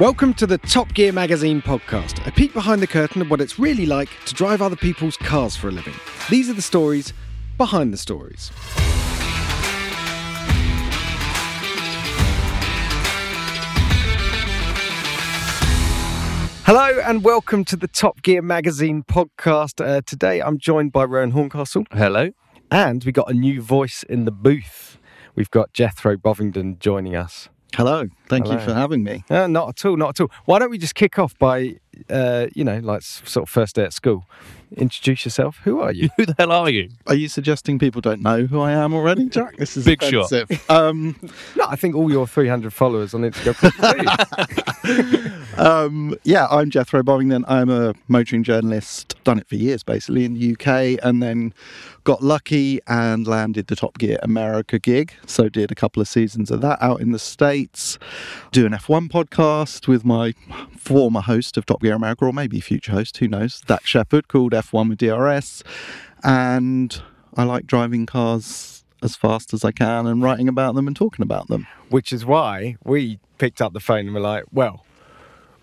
Welcome to the Top Gear Magazine podcast, a peek behind the curtain of what it's really like to drive other people's cars for a living. These are the stories behind the stories. Hello and welcome to the Top Gear Magazine podcast. Uh, today I'm joined by Rowan Horncastle. Hello. And we got a new voice in the booth. We've got Jethro Bovingdon joining us. Hello. Thank Hello. you for having me. Uh, not at all, not at all. Why don't we just kick off by, uh, you know, like sort of first day at school? Introduce yourself. Who are you? Who the hell are you? Are you suggesting people don't know who I am already, Jack? This is Big shot. Um, no, I think all your 300 followers on Instagram. um, yeah, I'm Jethro Bovingdon. I'm a motoring journalist. Done it for years, basically, in the UK, and then got lucky and landed the Top Gear America gig. So did a couple of seasons of that out in the States. Do an F1 podcast with my former host of Top Gear America, or maybe future host, who knows, Dax Shepard, called F1 with DRS. And I like driving cars as fast as I can and writing about them and talking about them. Which is why we picked up the phone and were like, well,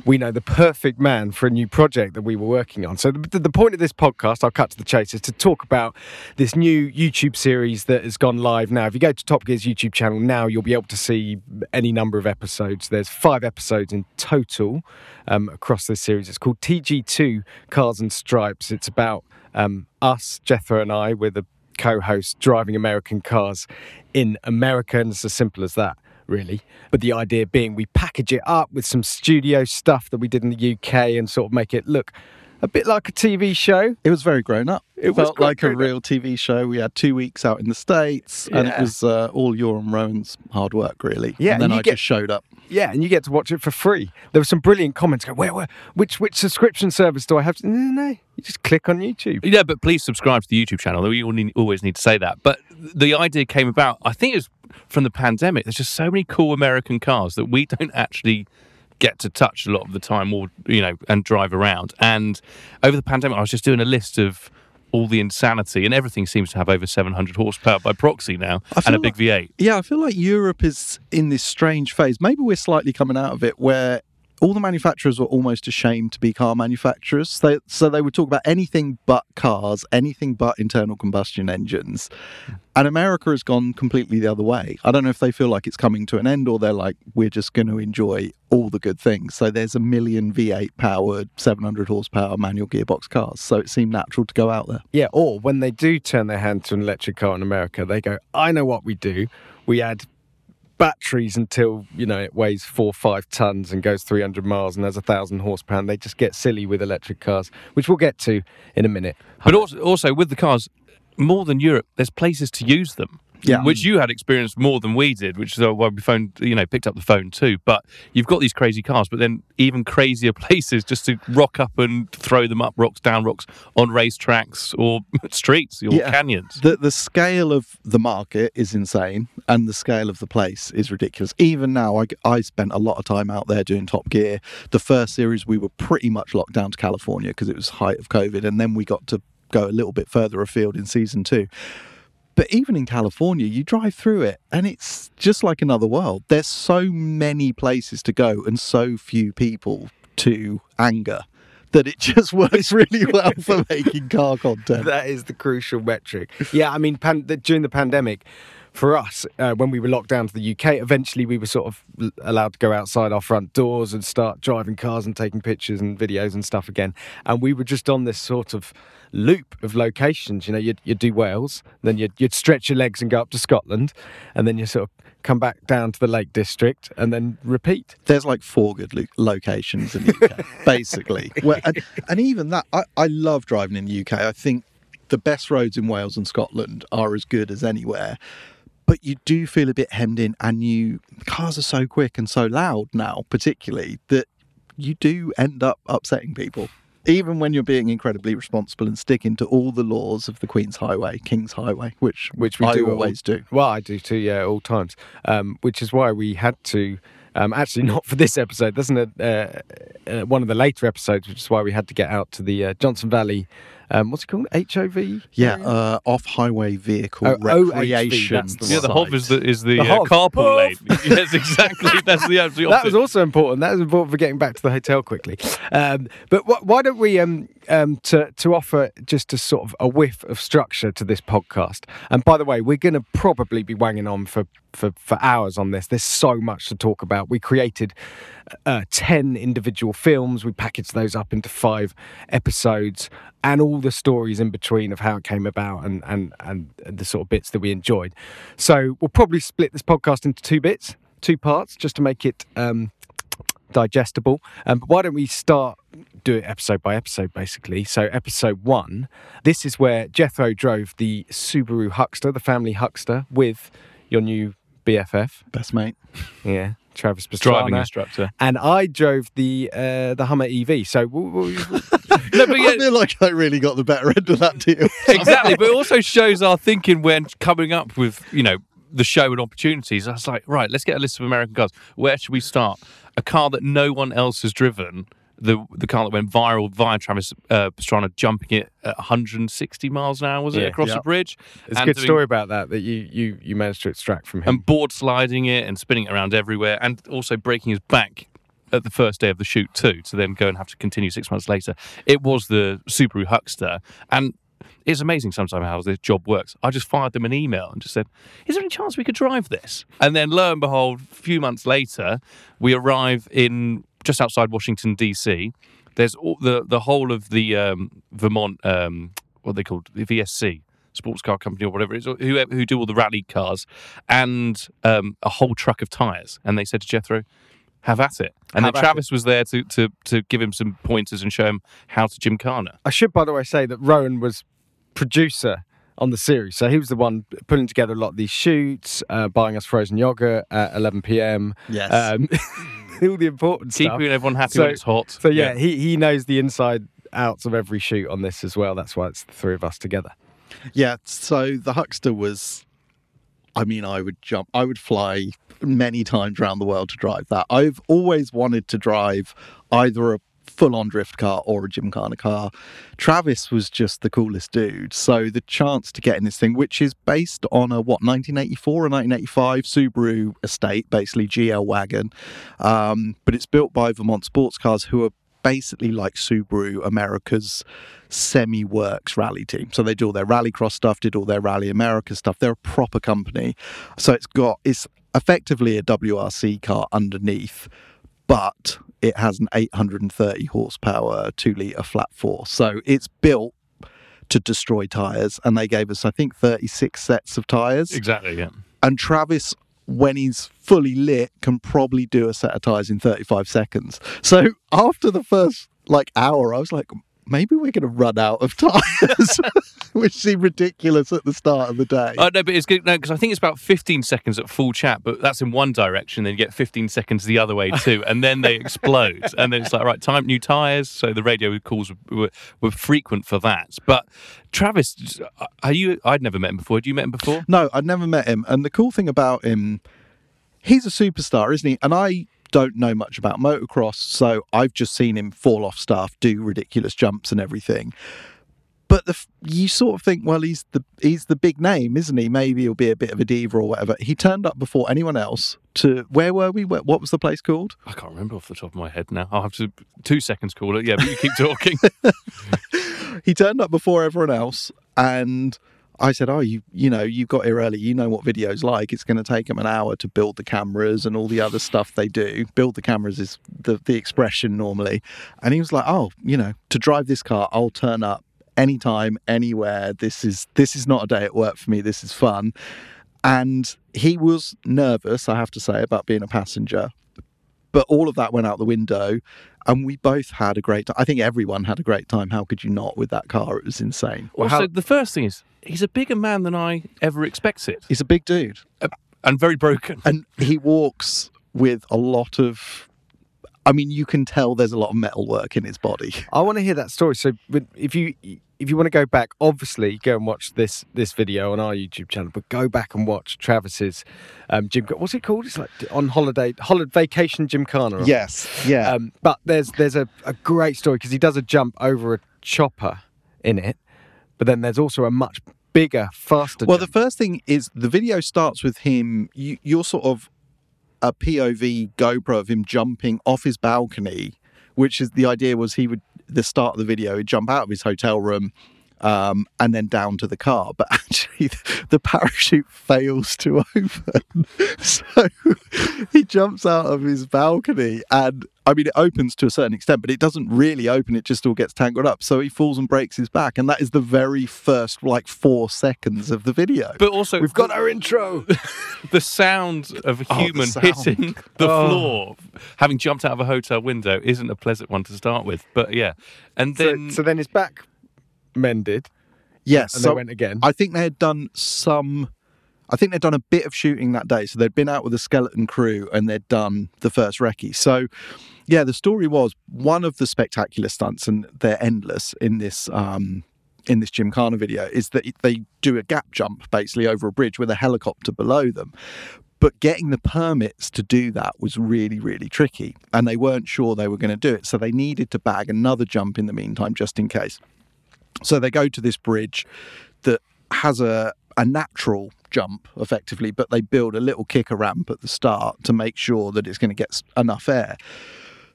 we know the perfect man for a new project that we were working on. So the, the point of this podcast, I'll cut to the chase, is to talk about this new YouTube series that has gone live now. If you go to Top Gear's YouTube channel now, you'll be able to see any number of episodes. There's five episodes in total um, across this series. It's called TG2 Cars and Stripes. It's about um, us, Jethro and I, with the co-host driving American cars in America, and it's as simple as that really. But the idea being we package it up with some studio stuff that we did in the UK and sort of make it look a bit like a TV show. It was very grown up. It was felt like a real TV show. We had two weeks out in the States, and it was uh, all your and Rowan's hard work, really. Yeah, and then and you I get- just showed up. Yeah, and you get to watch it for free. There were some brilliant comments. Go, where, where, which, which subscription service do I have? To? No, no, you just click on YouTube. Yeah, but please subscribe to the YouTube channel. We all need, always need to say that. But the idea came about, I think it was from the pandemic. There's just so many cool American cars that we don't actually get to touch a lot of the time or, you know, and drive around. And over the pandemic, I was just doing a list of all the insanity, and everything seems to have over 700 horsepower by proxy now, and a big V8. Yeah, I feel like Europe is in this strange phase. Maybe we're slightly coming out of it where all the manufacturers were almost ashamed to be car manufacturers. They, so they would talk about anything but cars, anything but internal combustion engines. Hmm. And America has gone completely the other way. I don't know if they feel like it's coming to an end or they're like, we're just going to enjoy all the good things. So there's a million V8 powered, 700 horsepower manual gearbox cars. So it seemed natural to go out there. Yeah, or when they do turn their hand to an electric car in America, they go, I know what we do. We add batteries until, you know, it weighs four, five tons and goes 300 miles and has a thousand horsepower. They just get silly with electric cars, which we'll get to in a minute. But also, also with the cars, more than Europe, there's places to use them. Yeah. Which you had experienced more than we did, which is why we phoned, you know, picked up the phone too. But you've got these crazy cars, but then even crazier places just to rock up and throw them up rocks, down rocks on racetracks or streets or Yeah. canyons. The the scale of the market is insane, and the scale of the place is ridiculous. Even now, I, I spent a lot of time out there doing Top Gear. The first series, we were pretty much locked down to California because it was height of COVID, and then we got to go a little bit further afield in season two. But even in California, you drive through it and it's just like another world. There's so many places to go and so few people to anger that it just works really well for making car content. That is the crucial metric. Yeah, I mean, pan- the, during the pandemic, for us, uh, when we were locked down to the UK, eventually we were sort of allowed to go outside our front doors and start driving cars and taking pictures and videos and stuff again. And we were just on this sort of loop of locations. You know, you'd, you'd do Wales, then you'd, you'd stretch your legs and go up to Scotland, and then you sort of come back down to the Lake District and then repeat. there's like four good lo- locations in the UK, basically. Well, and, and even that, I, I love driving in the UK. I think the best roads in Wales and Scotland are as good as anywhere. But you do feel a bit hemmed in, and you cars are so quick and so loud now, particularly that you do end up upsetting people. Even when you're being incredibly responsible and sticking to all the laws of the Queen's Highway, King's Highway, which which we I do at all- always do. Well, I do too, yeah, at all times. Um, which is why we had to, um, actually not for this episode, doesn't it? Uh, uh, one of the later episodes, which is why we had to get out to the uh, Johnson Valley um, what's it called? HOV. Yeah, uh, off-highway vehicle Oh, OHV, recreation. that's the Yeah, the Right. Hov is the is the, The uh, carpool lane. Yes, exactly. That's the absolute that was also important. That was important for getting back to the hotel quickly. Um, but wh- why don't we um, um, to to offer just a sort of a whiff of structure to this podcast? And by the way, we're going to probably be wanging on for, for for hours on this. There's so much to talk about. We created uh, ten individual films. We packaged those up into five episodes, and all the stories in between of how it came about and and and the sort of bits that we enjoyed. So we'll probably split this podcast into two bits, two parts, just to make it. Um, digestible. Um, but why don't we start do it episode by episode, basically? So, episode one, this is where Jethro drove the Subaru Huckster, the family Huckster, with your new BFF, Best mate. yeah, Travis driving instructor. And I drove the uh, the Hummer EV. So, we'll, we'll- No, but I feel like I really got the better end of that deal. exactly. But it also shows our thinking when coming up with you know the show and opportunities. I was like, right, let's get a list of American cars. Where should we start? A car that no one else has driven. The the car that went viral via Travis uh, Pastrana jumping it at 160 miles an hour was it Yeah. across Yeah. the bridge? It's a good doing- story about that that you, you, you managed to extract from him. and board sliding it and spinning it around everywhere, and also breaking his back at the first day of the shoot too, to then go and have to continue six months later. It was the Subaru Huckster, and it's amazing sometimes how this job works. I just fired them an email and just said, "Is there any chance we could drive this?" And then lo and behold, a few months later, we arrive in just outside Washington D.C. There's all, the the whole of the um, Vermont, um, what are they called, the VSC sports car company or whatever it is, who who do all the rally cars, and um, a whole truck of tires. And they said to Jethro, "Have at it." And Have then at Travis was there to, to to give him some pointers and show him how to Jim gymkhana. I should, by the way, say that Rowan was producer on the series. So he was the one putting together a lot of these shoots, uh, buying us frozen yogurt at 11 p.m. Yes. Um, all the important stuff. Keeping everyone happy So- when it's hot. So yeah, He, he knows the inside outs of every shoot on this as well. That's why it's the three of us together. Yeah, so the Huckster was. I mean, I would jump, I would fly many times around the world to drive that. I've always wanted to drive either a full on drift car or a Gymkhana car. Travis was just the coolest dude. So the chance to get in this thing, which is based on a what, 1984 or 1985 Subaru estate, basically GL wagon, um, but it's built by Vermont Sports Cars, who are basically like Subaru America's semi works rally team. So they do all their rallycross stuff, did all their Rally America stuff. They're a proper company. So it's got it's effectively a WRC car underneath, but it has an 830 horsepower, two litre flat four. So it's built to destroy tyres. And they gave us, I think, 36 sets of tyres. exactly. Yeah. And Travis, when he's fully lit, can probably do a set of tyres in 35 seconds. So after the first like hour, I was like, maybe we're going to run out of tyres, which seemed ridiculous at the start of the day. Oh no, but it's good no because I think it's about 15 seconds at full chat, but that's in one direction. Then you get 15 seconds the other way too, and then they explode, and then it's like right, time new tires. So the radio calls were, were, were frequent for that. But Travis, are you? I'd never met him before. Had you met him before? No, I'd never met him. And the cool thing about him, he's a superstar, isn't he? And I don't know much about motocross, so I've just seen him fall off stuff, do ridiculous jumps and everything. But the, you sort of think, well, he's the he's the big name, isn't he? Maybe he'll be a bit of a diva or whatever. He turned up before anyone else to where were we? Where, what was the place called? I can't remember off the top of my head now. I'll have to two seconds call it. Yeah, but you keep talking. he turned up before everyone else and I said, "Oh, you you know, you got here early. You know what videos like. It's going to take them an hour to build the cameras and all the other stuff they do. Build the cameras is the the expression normally." And he was like, "Oh, you know, to drive this car, I'll turn up anytime, anywhere. This is this is not a day at work for me. This is fun." And he was nervous, I have to say, about being a passenger. But all of that went out the window, and we both had a great time. I think everyone had a great time. How could you not with that car? It was insane. Well, also, how- the first thing is he's a bigger man than I ever expected, He's a big dude. and very broken. and he walks with a lot of i mean you can tell there's a lot of metal work in his body I want to hear that story. So, if you if you want to go back, obviously go and watch this this video on our YouTube channel. But go back and watch Travis's um, gym. What's it called? It's like on holiday, holiday vacation gymkhana. or- yes yeah Um, but there's there's a, a great story because he does a jump over a chopper in it. But then there's also a much bigger, faster. Well, jump. the first thing is the video starts with him. You, you're sort of a POV GoPro of him jumping off his balcony, which is the idea was he would the start of the video he'd jump out of his hotel room. Um, and then down to the car, but actually the parachute fails to open. so he jumps out of his balcony, and I mean, it opens to a certain extent, but it doesn't really open. It just all gets tangled up. So he falls and breaks his back, and that is the very first like four seconds of the video. But also, we've got our intro. the sound of a Oh, the human hitting the Oh. floor, having jumped out of a hotel window, isn't a pleasant one to start with. But yeah, and so, then so then his back mended, Yes, and so they went again. I think they had done some. I think they'd done a bit of shooting that day. So they'd been out with a skeleton crew and they'd done the first recce. So, yeah, the story was one of the spectacular stunts, and they're endless in this um, in this Gymkhana video, is that they do a gap jump basically over a bridge with a helicopter below them. But getting the permits to do that was really, really tricky, and they weren't sure they were going to do it. So they needed to bag another jump in the meantime, just in case. So they go to this bridge that has a a natural jump effectively, but they build a little kicker ramp at the start to make sure that it's going to get enough air.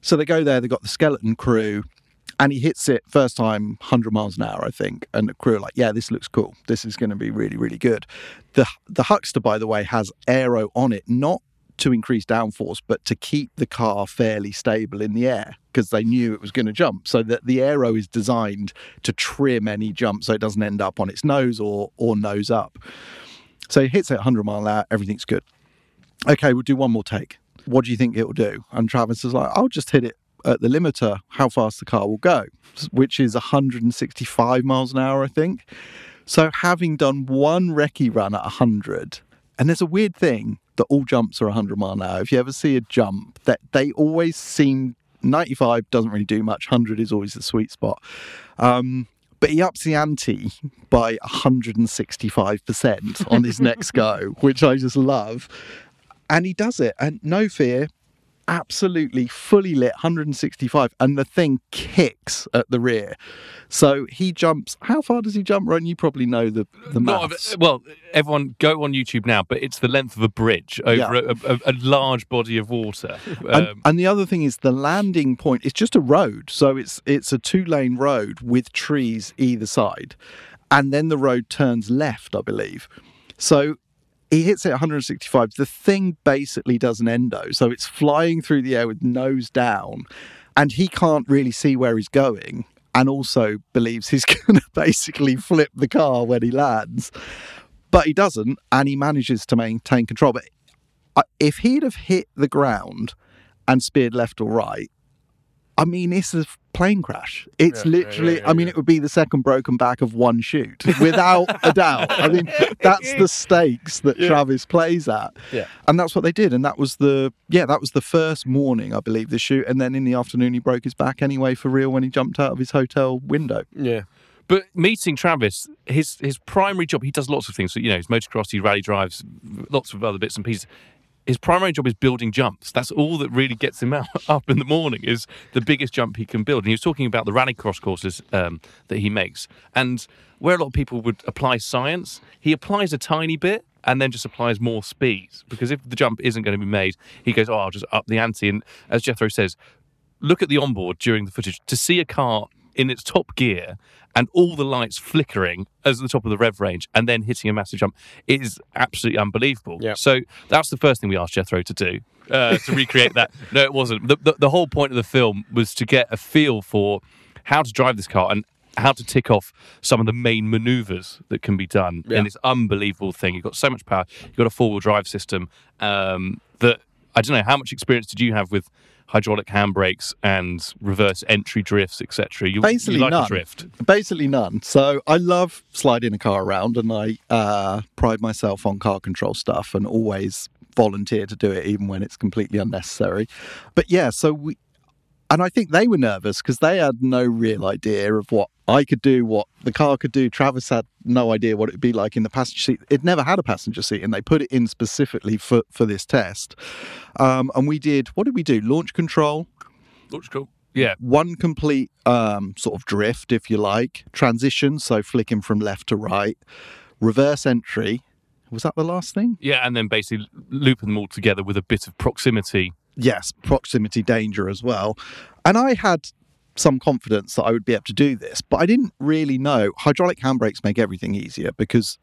So they go there, they've got the skeleton crew, and he hits it first time 100 miles an hour, I think. And the crew are like, yeah, this looks cool. This is going to be really, really good. The, the Huckster, by the way, has aero on it, not to increase downforce, but to keep the car fairly stable in the air because they knew it was going to jump. So that the aero is designed to trim any jump so it doesn't end up on its nose or or nose up. So he hits it 100 mile an hour, everything's good. Okay, we'll do one more take. What do you think it'll do? And Travis is like, I'll just hit it at the limiter, how fast the car will go, which is 165 miles an hour, I think. So having done one recce run at 100, and there's a weird thing that all jumps are 100 mile an hour. If you ever see a jump, that they always seem 95 doesn't really do much. 100 is always the sweet spot. Um, but he ups the ante by 165% on his next go, which I just love. And he does it, and no fear, absolutely fully lit 165 and the thing kicks at the rear so he jumps how far does he jump Ron? you probably know the the maths. of- well, everyone go on YouTube now, but it's the length of a bridge over Yeah. a, a, a large body of water. and, Um, and the other thing is the landing point it's just a road so it's it's a two lane road with trees either side and then the road turns left i believe so he hits it 165 the thing basically does an endo so it's flying through the air with nose down and he can't really see where he's going and also believes he's going to basically flip the car when he lands. But he doesn't and he manages to maintain control. But uh, if he'd have hit the ground and speared left or right, I mean, it's a plane crash. It's Yeah, yeah, literally, yeah, I mean, yeah. it would be the second broken back of one shoot, without a doubt. I mean, that's the stakes that Travis plays at. Yeah. And that's what they did. And that was the, yeah, that was the first morning, I believe, the shoot. And then in the afternoon, he broke his back anyway for real when he jumped out of his hotel window. yeah. But meeting Travis, his his primary job, he does lots of things. So, you know, he's motocross, he rally drives, lots of other bits and pieces. His primary job is building jumps. That's all that really gets him out up in the morning. Is the biggest jump he can build. And he was talking about the rallycross courses um, that he makes, and where a lot of people would apply science, he applies a tiny bit and then just applies more speed. Because if the jump isn't going to be made, he goes, "Oh, I'll just up the ante." And as Jethro says, look at the onboard during the footage to see a car in its top gear and all the lights flickering as the top of the rev range and then hitting a massive jump is absolutely unbelievable. Yeah. So that's the first thing we asked Jethro to do uh, to recreate that. No, it wasn't. The, the, the whole point of the film was to get a feel for how to drive this car and how to tick off some of the main maneuvers that can be done Yeah. in this unbelievable thing. You've got so much power. You've got a four-wheel drive system um, that I don't know. How much experience did you have with hydraulic handbrakes and reverse entry drifts, etc.? You, Basically you like none. a drift. Basically none. So I love sliding a car around, and I uh, pride myself on car control stuff, and always volunteer to do it, even when it's completely unnecessary. But yeah, so we, and I think they were nervous because they had no real idea of what I could do, what the car could do. Travis had no idea what it would be like in the passenger seat. It never had a passenger seat, and they put it in specifically for for this test. Um, and we did what did we do? Launch control Looks cool. Yeah. one complete um, sort of drift, if you like, transition, so flicking from left to right, reverse entry. Was that the last thing? Yeah, and then basically looping them all together with a bit of proximity. Yes, proximity danger as well. And I had some confidence that I would be able to do this, but I didn't really know. Hydraulic handbrakes make everything easier because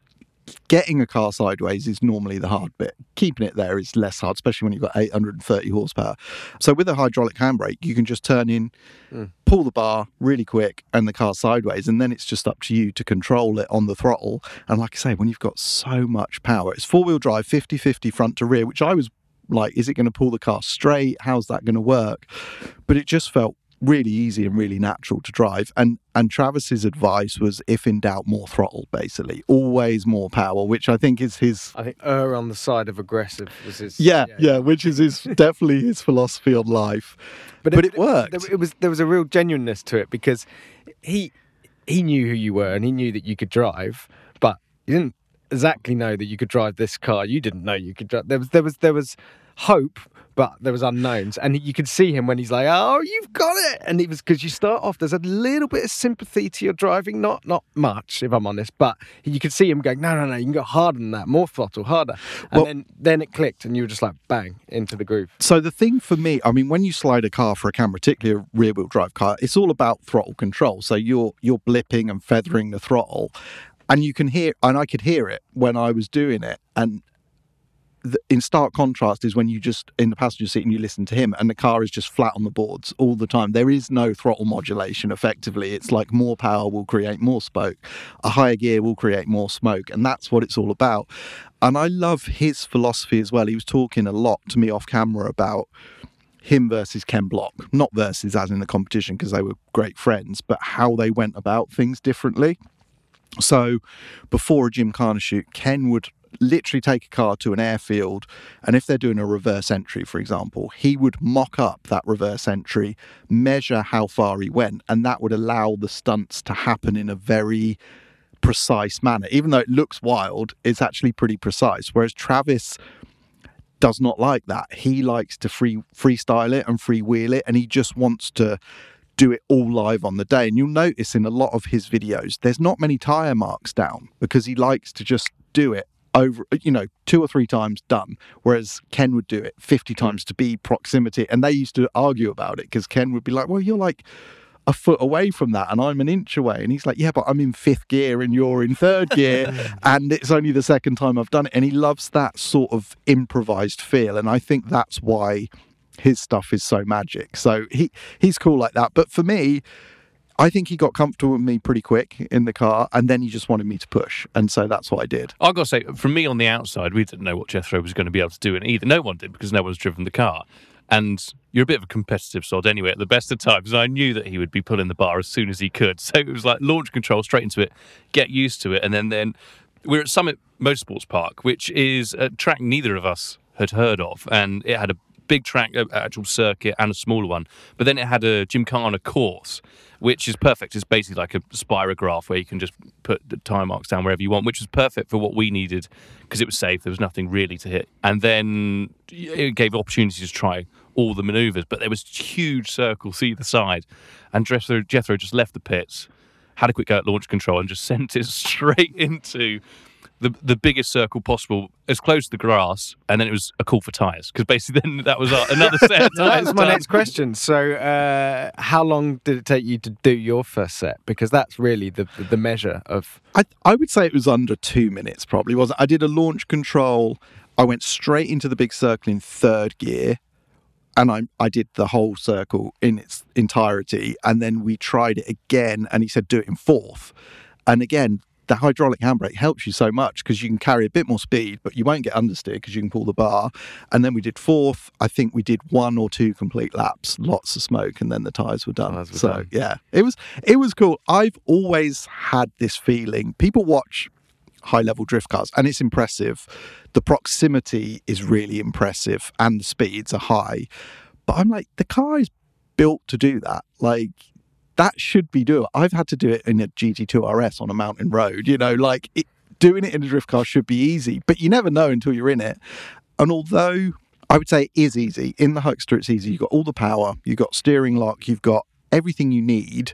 getting a car sideways is normally the hard bit. Keeping it there is less hard, especially when you've got 830 horsepower. So with a hydraulic handbrake, you can just turn in, mm. pull the bar really quick, and the car sideways. And then it's just up to you to control it on the throttle. And like I say, when you've got so much power, it's four wheel drive, 50 50 front to rear, which I was like, is it going to pull the car straight? How's that going to work? But it just felt really easy and really natural to drive. And and Travis's advice was, if in doubt, more throttle. Basically, always more power, which I think is his. I think err on the side of aggressive was his. Yeah, yeah, which is his definitely his philosophy on life. But, it, worked. There, it was there was a real genuineness to it because he he knew who you were and he knew that you could drive, but he didn't exactly know that you could drive this car. You didn't know you could drive. There was there was there was hope, but there was unknowns, and you could see him when he's like, "Oh, you've got it," and it was because you start off. There's a little bit of sympathy to your driving, not not much, if I'm honest, but you could see him going, "No, no, no, you can go harder than that, more throttle, harder," and Well- then then it clicked, and you were just like, bang, into the groove. So the thing for me, I mean, when you slide a car for a camera, particularly a rear-wheel drive car, it's all about throttle control. So you're you're blipping and feathering the throttle, and you can hear, and I could hear it when I was doing it, and. In stark contrast is when you just in the passenger seat and you listen to him and the car is just flat on the boards all the time. There is no throttle modulation effectively. It's like more power will create more smoke. A higher gear will create more smoke and that's what it's all about. And i love his philosophy as well. He was talking a lot to me off camera about him versus Ken Block, not versus as in the competition because they were great friends, but how they went about things differently. So before a Gymkhana shoot, Ken would literally take a car to an airfield and if they're doing a reverse entry for example he would mock up that reverse entry measure how far he went and that would allow the stunts to happen in a very precise manner even though it looks wild it's actually pretty precise whereas travis does not like that. He likes to free freestyle it and freewheel it, and he just wants to do it all live on the day. And you'll notice in a lot of his videos, there's not many tire marks down because he likes to just do it over, you know, two or three times done. Whereas Ken would do it 50 hmm. times to be proximity. And they used to argue about it because Ken would be like, well, you're like, a foot away from that and I'm an inch away. And he's like, Yeah, but I'm in fifth gear and you're in third gear. and it's only the second time I've done it. And he loves that sort of improvised feel. And I think that's why his stuff is so magic. So he he's cool like that. But for me, I think he got comfortable with me pretty quick in the car and then he just wanted me to push. And so that's what I did. I've got to say, from me on the outside, we didn't know what Jethro was going to be able to do, and either no one did because no one's driven the car. And you're a bit of a competitive sod anyway at the best of times. I knew that he would be pulling the bar as soon as he could. So it was like launch control straight into it, get used to it. And then, then we're at Summit Motorsports Park, which is a track neither of us had heard of. And it had a big track, a actual circuit, and a smaller one. But then it had a Gymkhana course, which is perfect. It's basically like a spirograph where you can just put the time marks down wherever you want, which was perfect for what we needed because it was safe. There was nothing really to hit. And then it gave opportunities to try all the maneuvers, but there was huge circles either side. And Jethro, Jethro just left the pits, had a quick go at launch control, and just sent it straight into the the biggest circle possible, as close to the grass, and then it was a call for tyres because basically then that was our, another set of So that tyres. was my next question. So, uh, how long did it take you to do your first set? Because that's really the the measure of. I, I would say it was under two minutes, probably wasn't. I did a launch control. I went straight into the big circle in third gear, and I I did the whole circle in its entirety. And then we tried it again, and he said do it in fourth. And again, the hydraulic handbrake helps you so much because you can carry a bit more speed, but you won't get understeer because you can pull the bar. And then we did fourth. I think we did one or two complete laps, lots of smoke, and then the tires were done. So done. yeah, it was it was cool. I've always had this feeling. People watch high level drift cars and it's impressive. The proximity is really impressive and the speeds are high. But I'm like, the car is built to do that. Like that should be doable. I've had to do it in a GT2 RS on a mountain road, you know, like it, doing it in a drift car should be easy, but you never know until you're in it. And although I would say it is easy. In the Huckster, it's easy. You've got all the power, you've got steering lock, you've got everything you need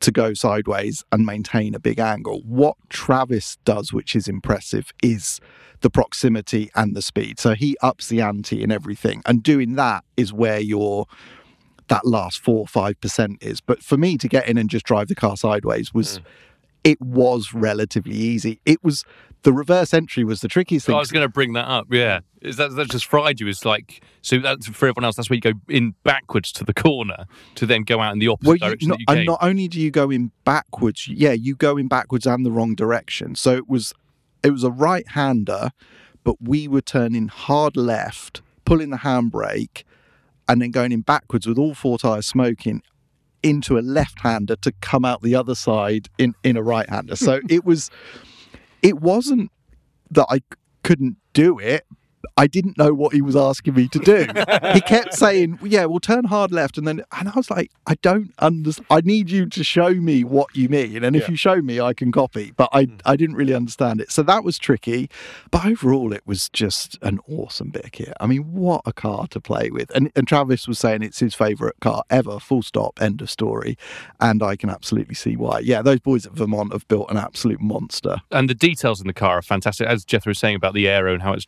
to go sideways and maintain a big angle. What Travis does, which is impressive, is the proximity and the speed. So he ups the ante in everything. And doing that is where your that last four or five percent is. But for me to get in and just drive the car sideways was mm. it was relatively easy. It was the reverse entry was the trickiest thing. I was going to bring that up. Yeah, is that that just fried you? Is like so that for everyone else. That's where you go in backwards to the corner to then go out in the opposite well, you, direction not, and not only do you go in backwards, yeah, you go in backwards and the wrong direction. So it was it was a right hander, but we were turning hard left, pulling the handbrake, and then going in backwards with all four tires smoking into a left hander to come out the other side in in a right hander. So it was it wasn't that I couldn't do it. I didn't know what he was asking me to do. he kept saying, "Yeah, we'll turn hard left," and then, and I was like, "I don't understand. I need you to show me what you mean, and if Yeah. you show me, I can copy." But I, hmm. I didn't really understand it, so that was tricky. But overall, it was just an awesome bit of kit. I mean, what a car to play with! And and Travis was saying it's his favourite car ever. Full stop. End of story. And I can absolutely see why. Yeah, those boys at Vermont have built an absolute monster. and the details in the car are fantastic. As Jethro was saying about the aero and how it's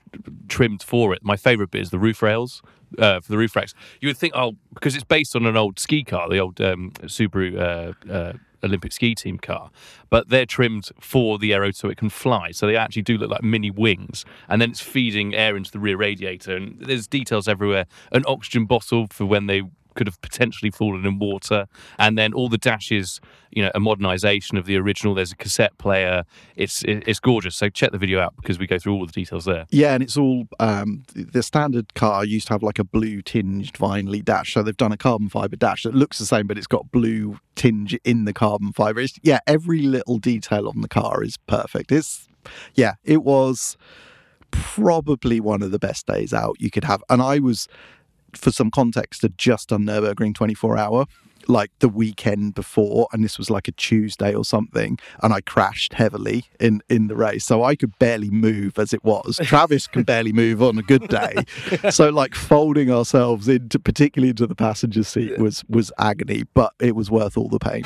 trimmed for it, my favourite bit is the roof rails uh, for the roof racks. You would think, oh, because it's based on an old ski car, the old um, Subaru uh, uh, Olympic ski team car, but they're trimmed for the aero so it can fly. So they actually do look like mini wings, and then it's feeding air into the rear radiator. And there's details everywhere. An oxygen bottle for when they could have potentially fallen in water. And then all the dashes, you know, a modernization of the original. There's a cassette player. It's it's gorgeous. So check the video out because we go through all the details there. Yeah, and it's all um, the standard car used to have like a blue tinged vinyl dash. So they've done a carbon fiber dash that looks the same, but it's got blue tinge in the carbon fiber. It's, yeah, every little detail on the car is perfect. It's yeah, it was probably one of the best days out you could have. And I was, for some context, had just done Nurburgring 24 hour. Like the weekend before, and this was like a Tuesday or something, and I crashed heavily in in the race, so I could barely move as it was. Travis can barely move on a good day, so like folding ourselves into, particularly into the passenger seat, was was agony, but it was worth all the pain.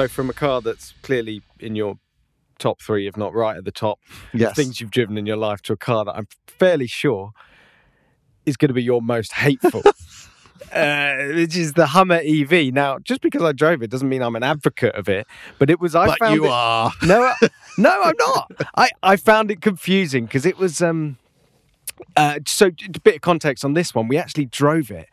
So from a car that's clearly in your top three, if not right at the top, Yes. things you've driven in your life, to a car that I'm fairly sure is going to be your most hateful. Uh, which is the Hummer EV. Now, just because I drove it doesn't mean I'm an advocate of it, but it was I but found you it, are. no, no, I'm not. I, I found it confusing because it was. Um, uh, so, a bit of context on this one. We actually drove it.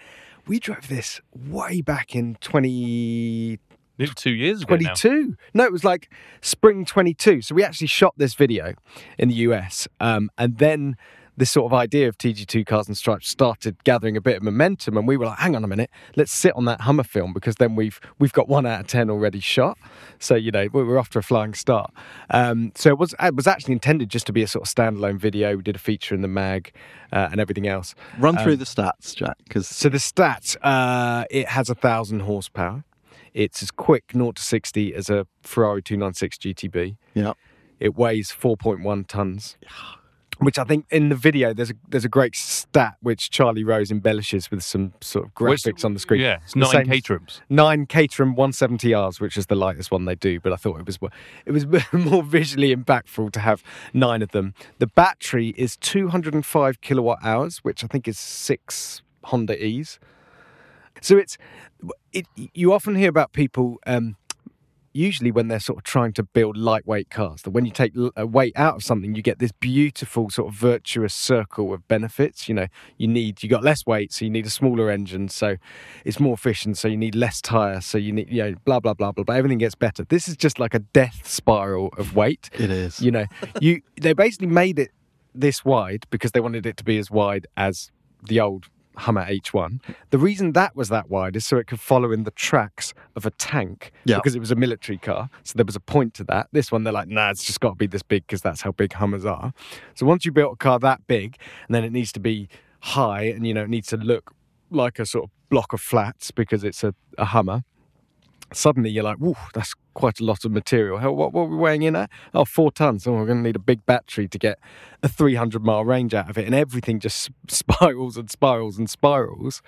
We drove this way back in 20, Nearly two years ago now. 22. No, it was like spring 22. So we actually shot this video in the US. Um, and then this sort of idea of TG2 Cars and Stripes started gathering a bit of momentum. And we were like, hang on a minute, let's sit on that Hummer film because then we've we've got one out of 10 already shot. So, you know, we we're off to a flying start. Um, so it was, it was actually intended just to be a sort of standalone video. We did a feature in the mag uh, and everything else. Run through the stats, Jack, because So the stats, uh, it has a thousand horsepower. It's as quick 0 to 60 as a Ferrari 296 GTB. yeah, It weighs 4.1 tons. Which I think in the video there's a there's a great stat which Charlie Rose embellishes with some sort of Well, it's- graphics on the screen. Yeah, it's The nine same- Caterhams. Nine Caterham 170Rs, which is the lightest one they do, but I thought it was it was more visually impactful to have nine of them. The battery is 205 kilowatt hours, which I think is six Honda E's. So it's it, you often hear about people. Um, Usually, when they're sort of trying to build lightweight cars, that when you take weight out of something, you get this beautiful sort of virtuous circle of benefits. You know, you need you got less weight, so you need a smaller engine, so it's more efficient. So you need less tire, so you need you know blah blah blah blah blah. Everything gets better. This is just like a death spiral of weight. it is. You know, you they basically made it this wide because they wanted it to be as wide as the old Hummer H1. The reason that was that wide is so it could follow in the tracks of a tank Yeah. because it was a military car. So there was a point to that. This one, they're like, nah, it's just got to be this big because that's how big Hummers are. So once you built a car that big, and then it needs to be high and, you know, it needs to look like a sort of block of flats because it's a, a Hummer. Suddenly you're like, "Whoa, that's quite a lot of material. Hell, what, what are we weighing in at? Oh, four tons. Oh, we're going to need a big battery to get a 300 mile range out of it, and everything just spirals and spirals and spirals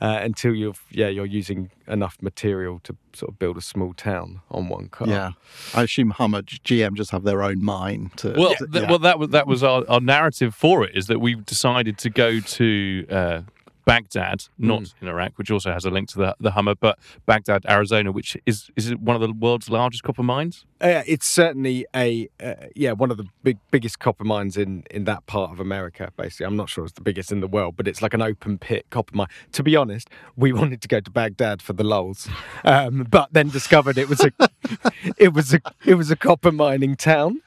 uh, until you've yeah you're using enough material to sort of build a small town on one car. Yeah, I assume Hummer GM just have their own mine to. Well, to- th- yeah. well, that was that was our, our narrative for it. Is that we decided to go to uh, Baghdad, not Mm. in Iraq, which also has a link to the, the Hummer, but Baghdad, Arizona, which is is it one of the world's largest copper mines. Uh, it's certainly a uh, yeah one of the big biggest copper mines in in that part of America. Basically, I'm not sure it's the biggest in the world, but it's like an open pit copper mine. To be honest, we wanted to go to Baghdad for the lulz, um, but then discovered it was a it was a it was a copper mining town.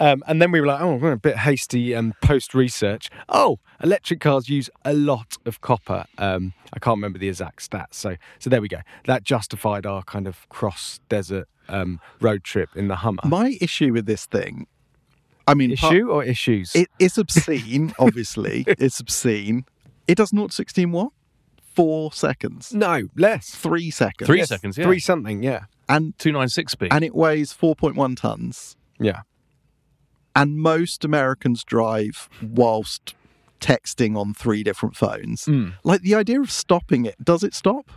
Um, and then we were like, oh, we're a bit hasty and post research. Oh, electric cars use a lot of copper. Um, I can't remember the exact stats. So, so there we go. That justified our kind of cross desert um, road trip in the Hummer. My issue with this thing, I mean, part- Issue or issues? it, it's obscene. obviously, it's obscene. It does 0 to 16 what? Four seconds, no, less. three seconds, Three seconds, yeah. Three something, yeah. And Two nine six speed. and it weighs 4.1 tons. Yeah. And most Americans drive whilst texting on three different phones. Mm. Like the idea of stopping it, does it stop?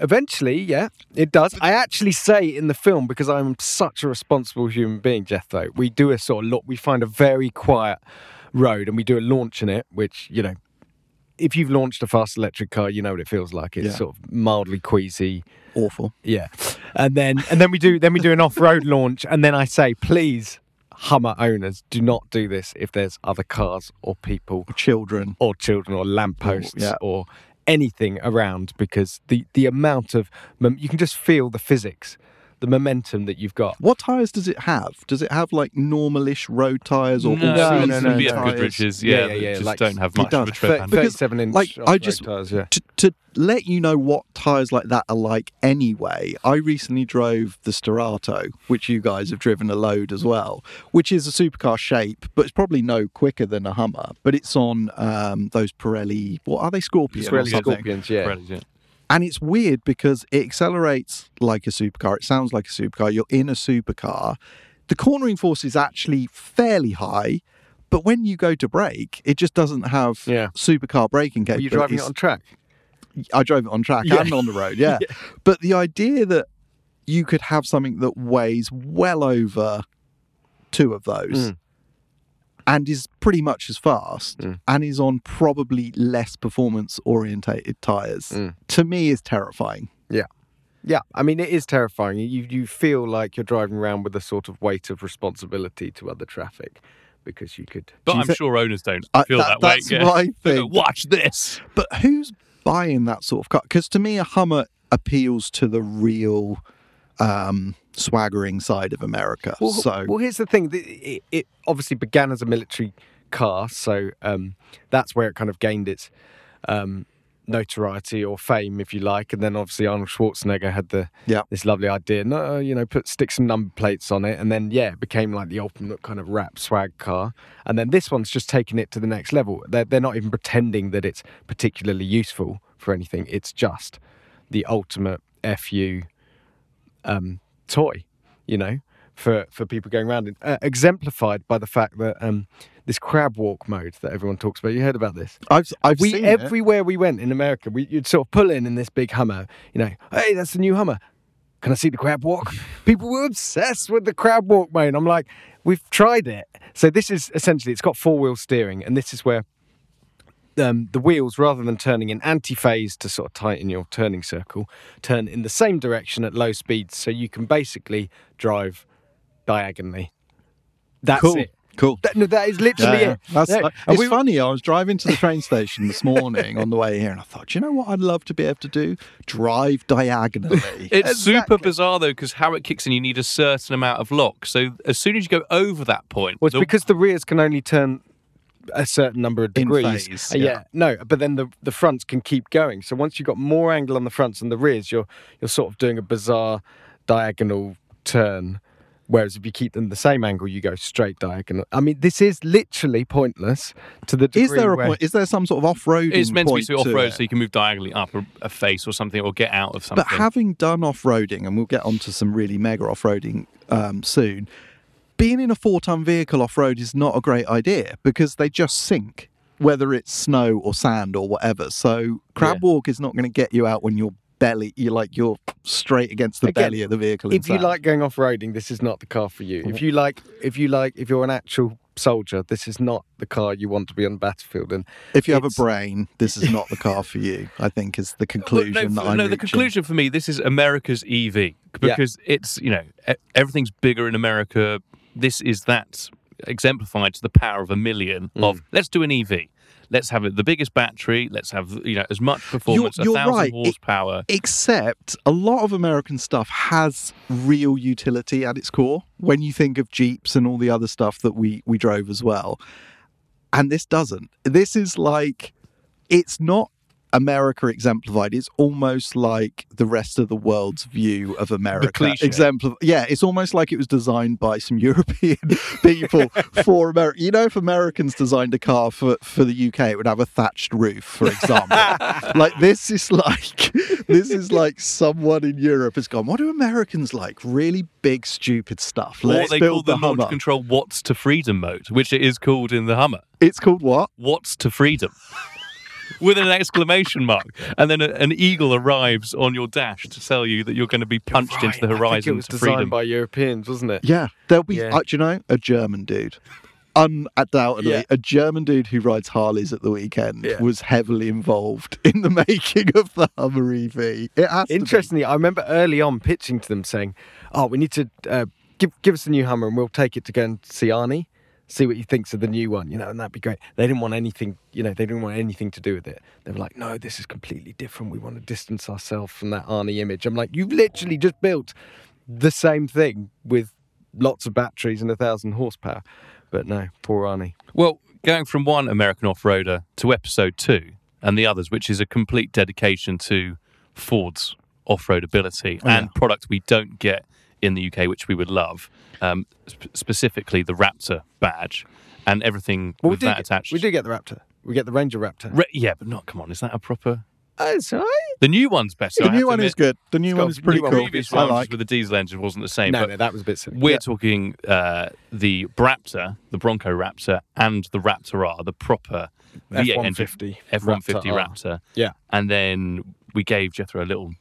Eventually, yeah, it does. I actually say in the film because I'm such a responsible human being, Jethro. We do a sort of look. We find a very quiet road and we do a launch in it, which you know, if you've launched a fast electric car, you know what it feels like. It's Yeah. sort of mildly queasy. Awful. Yeah, and then and then we do then we do an off-road launch, and then I say, please, Hummer owners, do not do this if there's other cars or people Children. or children or lampposts yeah. or anything around because the the amount of you can just feel the physics the momentum that you've got What tyres does it have? Does it have like normalish road tyres or no, all no, season no, no, no. tyres? Goodriches, Yeah, yeah, yeah, yeah, just like- don't have much of does. a trip. Thir- because, 37 inch like, I just- tyres, yeah. to, to let you know what tyres like that are like anyway, I recently drove the Sterrato, which you guys have driven a load as well, which is a supercar shape, but it's probably no quicker than a Hummer. But it's on um, those Pirelli, what are they, Scorpion? or Pirelli. Scorpions yeah Pirellis, yeah. And it's weird because it accelerates like a supercar. It sounds like a supercar. You're in a supercar. The cornering force is actually fairly high, but when you go to brake, it just doesn't have Yeah. supercar braking capabilities. driving it on track I drove it on track Yeah. and on the road, yeah. But the idea that you could have something that weighs well over two of those Mm. And is pretty much as fast Mm. and is on probably less performance orientated tires Mm. to me is terrifying. yeah yeah i mean it is terrifying you you feel like you're driving around with a sort of weight of responsibility to other traffic because you could But Do you I'm thi- sure owners don't I- feel that- that, way. that's yeah. my They go, thing. Watch this. But who's buying that sort of car? Because to me, a Hummer appeals to the real um, swaggering side of America. Well, so well, here's the thing: it, it obviously began as a military car, so um, that's where it kind of gained its um, notoriety or fame, if you like. And then obviously Arnold Schwarzenegger had the Yeah. this lovely idea, no, you know, put stick some number plates on it, and then yeah, it became like the ultimate kind of rap swag car. And then this one's just taking it to the next level. They're they're not even pretending that it's particularly useful for anything. It's just the ultimate fu um, toy, you know, for, for people going around. it. Uh, exemplified by the fact that um, this crab walk mode that everyone talks about. You heard about this? I've I've we seen it. everywhere we went in America, we, you'd sort of pull in in this big Hummer. You know, hey, that's the new Hummer. Can I see the crab walk? People were obsessed with the crab walk mode. I'm like, we've tried it. So this is essentially it's got four wheel steering, and this is where um, the wheels, rather than turning in anti-phase to sort of tighten your turning circle, turn in the same direction at low speeds, so you can basically drive diagonally. That's cool. it. Cool. That, no, that is literally Yeah, it. That's, uh, it's we- funny. I was driving to the train station this morning on the way here, and I thought, you know what I'd love to be able to do? Drive diagonally. It's super bizarre though, because how it kicks in, you need a certain amount of lock. So as soon as you go over that point, Well, it's the- because the rears can only turn a certain number of degrees. phase, Uh, yeah. no, but then the the fronts can keep going. So once you've got more angle on the fronts and the rears, you're you're sort of doing a bizarre diagonal turn Whereas if you keep them the same angle, you go straight diagonal. I mean, this is literally pointless to the degree Is there a where- point? Is there some sort of off-road? It's meant to be off-road, so you can move diagonally up a, a face or something, or get out of something. But having done off-roading, and we'll get onto some really mega off-roading um, soon, being in a four-ton vehicle off-road is not a great idea because they just sink, whether it's snow or sand or whatever. So crab Yeah. walk is not going to get you out when you're belly, you're like you're straight against the Again, belly of the vehicle. if you like going off roading, this is not the car for you. If mm-hmm. you like, if you like, if you're an actual soldier, this is not the car you want to be on the battlefield. And if you have a brain, this is not the car for you. I think is the conclusion Well, no, that I'm no the conclusion for me, this is America's EV because it's you know everything's bigger in America. This is that exemplified to the power of a million Mm. of let's do an EV. Let's have it the biggest battery. Let's have you know as much performance, you're a thousand right. It- horsepower. Except a lot of American stuff has real utility at its core. When you think of Jeeps and all the other stuff that we we drove as well, and this doesn't. This is like it's not America exemplified. It's almost like the rest of the world's view of America. cliche. Exemplif- yeah, it's almost like it was designed by some European people for America. You know, if Americans designed a car for, for the UK, it would have a thatched roof, for example. like this is like this is like someone in Europe has gone. What do Americans like? Really big, stupid stuff. Let's they call build the, the Hummer. control Watts to Freedom mode, which it is called in the Hummer. It's called what? Watts to Freedom. With an exclamation mark, and then a, an eagle arrives on your dash to tell you that you're going to be punched into the Right, I think horizon it was to designed freedom. by Europeans, wasn't it? Yeah, there'll be. Yeah. Uh, do you know a German dude? Undoubtedly, Yeah. a German dude who rides Harleys at the weekend Yeah. was heavily involved in the making of the Hummer EV. It has to be. Interestingly, I remember early on pitching to them saying, "Oh, we need to uh, give give us the new Hummer, and we'll take it to go and see Arnie, see what he thinks of the new one, you know, and that'd be great." They didn't want anything, you know, they didn't want anything to do with it. They were like, "No, this is completely different. We want to distance ourselves from that Arnie image." I'm like, "You've literally just built the same thing with lots of batteries and a thousand horsepower." But no, poor Arnie. Well, going from one American off-roader to episode two and the others, which is a complete dedication to Ford's off-road ability oh, and product we don't get in the UK, which we would love, um, sp- specifically the Raptor badge and everything Well, with that get, attached. we do get the Raptor. We get the Ranger Raptor. Re- yeah, but not. Come on, is that a proper? Oh, it's. The new one's better. The I new one is good. The new one is pretty new one cool. Previous I ones like. with the diesel engine wasn't the same. No, but no, that was a bit silly. We're Yeah. talking uh, the Braptor, the Bronco Raptor, and the Raptor R, the proper V8 engine F150 F150 Raptor. Yeah. And then we gave Jethro a little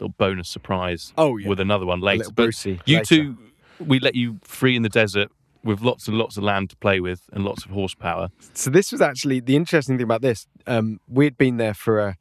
little bonus surprise Oh, yeah. with another one later. But Brucey you later. two, we let you free in the desert with lots and lots of land to play with and lots of horsepower. So this was actually the interesting thing about this. Um, we'd been there for a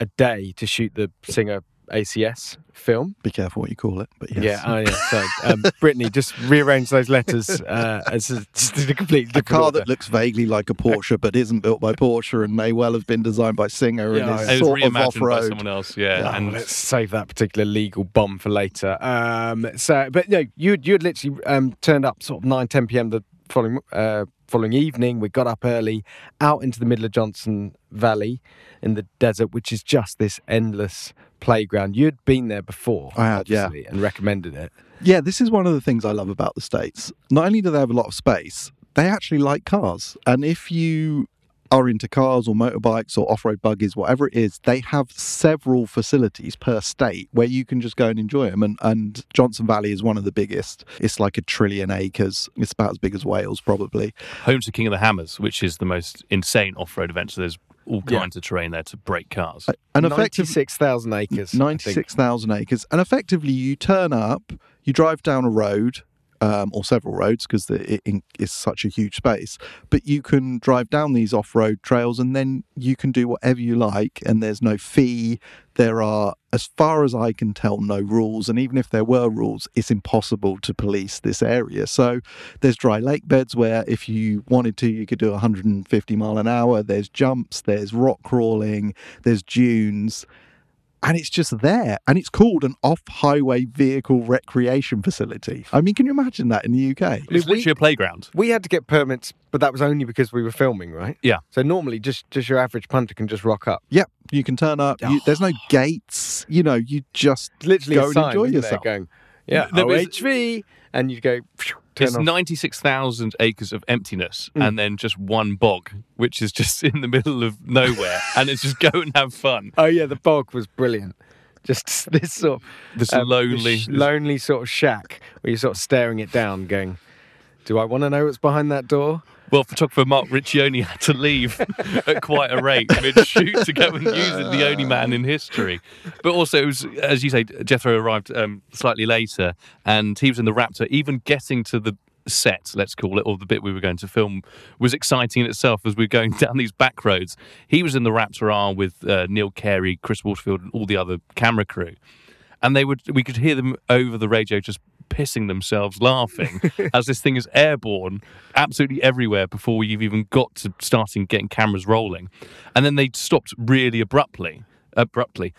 a day to shoot the Singer ACS film. Be careful what you call it, but yes. Yeah, oh yeah. So um, Brittany just rearrange those letters uh, as a, just a completely a car order. that looks vaguely like a Porsche but isn't built by Porsche and may well have been designed by Singer Yeah, and yeah. is It was sort of reimagined by off-road. someone else, yeah. Oh, and let's save that particular legal bomb for later. Um, so, but no, you you had literally um, turned up sort of 9, 10 p.m. the following uh, following evening. We got up early, out into the middle of Johnson Valley in the desert, which is just this endless playground. You'd been there before, I had, yeah. and recommended it. Yeah, this is one of the things I love about the States. Not only do they have a lot of space, they actually like cars. And if you are into cars or motorbikes or off road buggies, whatever it is, they have several facilities per state where you can just go and enjoy them. And, and Johnson Valley is one of the biggest. It's like a trillion acres. It's about as big as Wales, probably. home to King of the Hammers, which is the most insane off-road event. So there's all Yeah. kinds of terrain there to break cars. And effectively, Ninety-six thousand acres. 96,000 acres. And effectively, you turn up, you drive down a road. Um, or several roads because it is such a huge space. But you can drive down these off-road trails, and then you can do whatever you like. And there's no fee. There are, as far as I can tell, no rules. And even if there were rules, it's impossible to police this area. So there's dry lake beds where, if you wanted to, you could do 150 mile an hour. There's jumps. There's rock crawling. There's dunes and it's just there and it's called an off-highway vehicle recreation facility i mean can you imagine that in the uk It's we- literally a playground. We had to get permits, but that was only because we were filming, right? Yeah. So normally, just just your average punter can just rock up. yep you can turn up you, oh. there's no gates you know you just literally Go a and sign, enjoy isn't yourself. going, Yeah, There was- OHV, and you go. phew, Turn It's off. 96,000 acres of emptiness Mm. and then just one bog, which is just in the middle of nowhere. and it's just go and have fun. Oh yeah, the bog was brilliant. Just this sort of This um, lonely. sh- lonely sort of shack where you're sort of staring it down, going, "Do I want to know what's behind that door?" Well, photographer Mark Riccioni had to leave at quite a rate mid shoot to go and use it, the only man in history. But also, it was, as you say, Jethro arrived um, slightly later and he was in the Raptor. Even getting to the set, let's call it, or the bit we were going to film, was exciting in itself as we were going down these back roads. He was in the Raptor R with uh, Neil Carey, Chris Waterfield, and all the other camera crew. And they would, we could hear them over the radio just pissing themselves laughing as this thing is airborne absolutely everywhere before we've even got to starting getting cameras rolling. And then they stopped really abruptly, abruptly.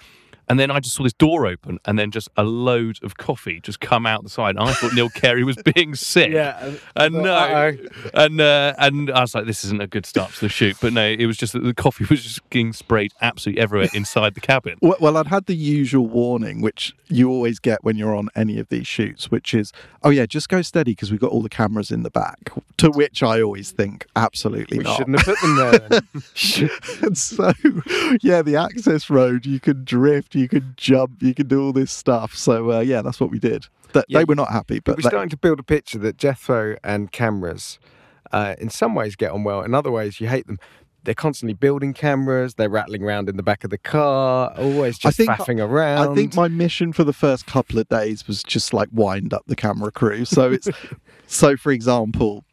And then I just saw this door open and then just a load of coffee just come out the side. And I thought Neil Carey was being sick. Yeah, And no, uh-oh. and uh, and I was like, this isn't a good start to the shoot. But no, it was just that the coffee was just getting sprayed absolutely everywhere inside the cabin. Well, well, I'd had the usual warning, which you always get when you're on any of these shoots, which is, oh yeah, just go steady because we've got all the cameras in the back. To which I always think, absolutely We not. shouldn't have put them there. Then. and so, yeah, the access road, you could drift, you could jump, you could do all this stuff. So, uh, yeah, that's what we did. Th- Yeah, they were not happy, but We're starting to build a picture that Jethro and cameras, uh, in some ways, get on well. In other ways, you hate them. They're constantly building cameras. They're rattling around in the back of the car, always I just think- faffing around. I think my mission for the first couple of days was just like wind up the camera crew. So it's so, for example,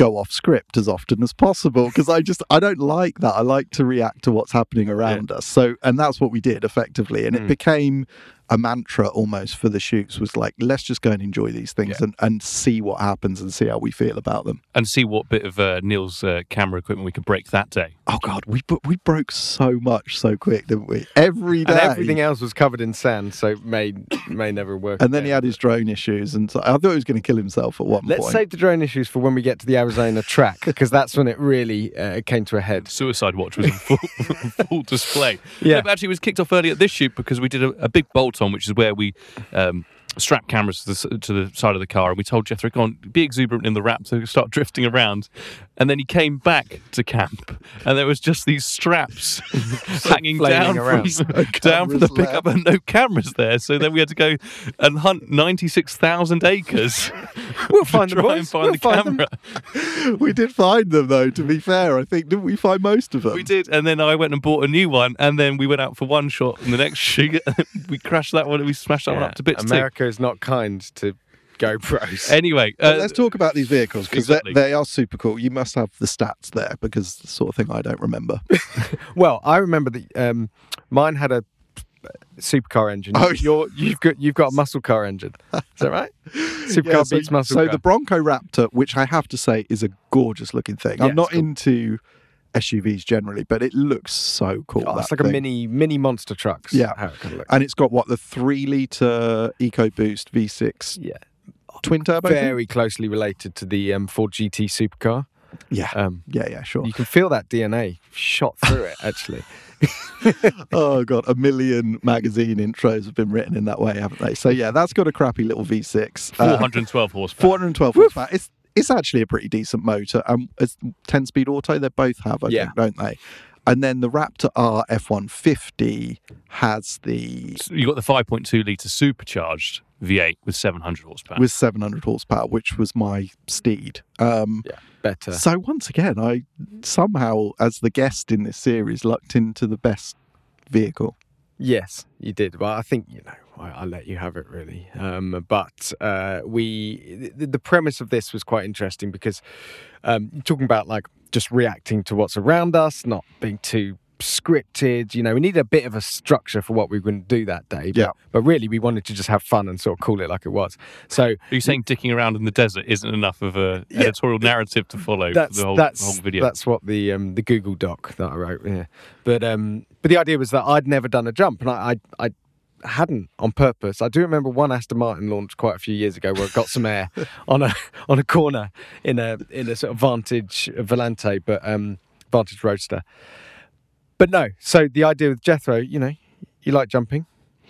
go off script as often as possible because I just I don't like that. I like to react to what's happening around us. So and that's what we did effectively, and it Mm. became a mantra almost for the shoots was like let's just go and enjoy these things Yeah. and, and see what happens and see how we feel about them. And see what bit of uh, Neil's uh, camera equipment we could break that day. Oh god, we we broke so much so quick, didn't we? Every day. and everything else was covered in sand, so may may never work. And then he had his drone issues, and so I thought he was going to kill himself at one point. Let's save the drone issues for when we get to the Arizona track, because that's when it really uh, came to a head. Suicide Watch was in full, full display. Yeah. No, but actually, it was kicked off early at this shoot because we did a, a big bolt on, which is where we um, strapped cameras to the, to the side of the car, and we told Jethro, "Go on, be exuberant in the Raptor, start drifting around." And then he came back to camp, and there was just these straps hanging down around. from, down from the pickup, and no cameras there. So then we had to go and hunt ninety six thousand acres. We'll to find them, try and boys. find We'll the find them. camera. we did find them though. To be fair, I think didn't we find most of them? We did, and then I went and bought a new one, and then we went out for one shot, and the next shoot we crashed that one, and we smashed that one up to bits America is not kind to GoPros. Anyway, uh, let's talk about these vehicles because exactly. they, they are super cool. You must have the stats there because the sort of thing I don't remember. Well, I remember that um, mine had a supercar engine. Oh, Your, you've got you've got a muscle car engine. Is that right? Supercar Yeah, so, beats muscle so car. the Bronco Raptor, which I have to say is a gorgeous looking thing. Yeah, I'm not cool. into SUVs generally, but it looks so cool. Oh, it's that like a mini mini monster trucks. Yeah. how it look. and it's got what the three liter EcoBoost V6 Yeah, twin turbo. thing? very closely related to the um, Ford GT supercar. Yeah, Um, yeah, yeah, sure. you can feel that DNA shot through it. Actually, oh god, a million magazine intros have been written in that way, haven't they? So yeah, that's got a crappy little V6. 412 Uh, hundred and twelve horsepower. 412 horsepower. It's it's actually a pretty decent motor. Um, it's 10 speed auto. They both have, I Yeah. think, don't they? And then the Raptor R F150 has the You got the five point two liter supercharged V8 with seven hundred horsepower. with 700 horsepower, which was my steed. Um, yeah, better. so once again, I somehow, as the guest in this series, lucked into the best vehicle. Yes, you did. Well, I think you know I, let you have it really. Um, but uh, we the, the premise of this was quite interesting because um, talking about like just reacting to what's around us, not being too scripted. You know, we need a bit of a structure for what we were going to do that day. But, Yeah. But really, we wanted to just have fun and sort of call it like it was. So Are you saying dicking around in the desert isn't enough of a Yeah. editorial narrative to follow that's for the whole, that's whole video? that's what the um, the Google Doc that I wrote. Yeah, but um, but the idea was that I'd never done a jump, and I I, I hadn't on purpose. I do remember one Aston Martin launch quite a few years ago where it got some air on a on a corner in a in a sort of Vantage Volante, but um, Vantage Roadster. But no, so the idea with Jethro, you know, you like jumping.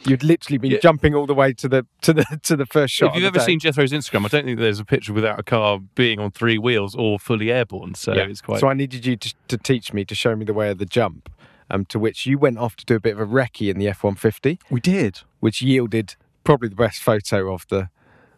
You'd literally been Yeah. jumping all the way to the to the to the first shot. if you've of the ever day. seen Jethro's Instagram, I don't think there's a picture without a car being on three wheels or fully airborne. So Yeah. it's quite. So I needed you to, to teach me to show me the way of the jump. Um, to which you went off to do a bit of a recce in the F one fifty, We did. which yielded probably the best photo of the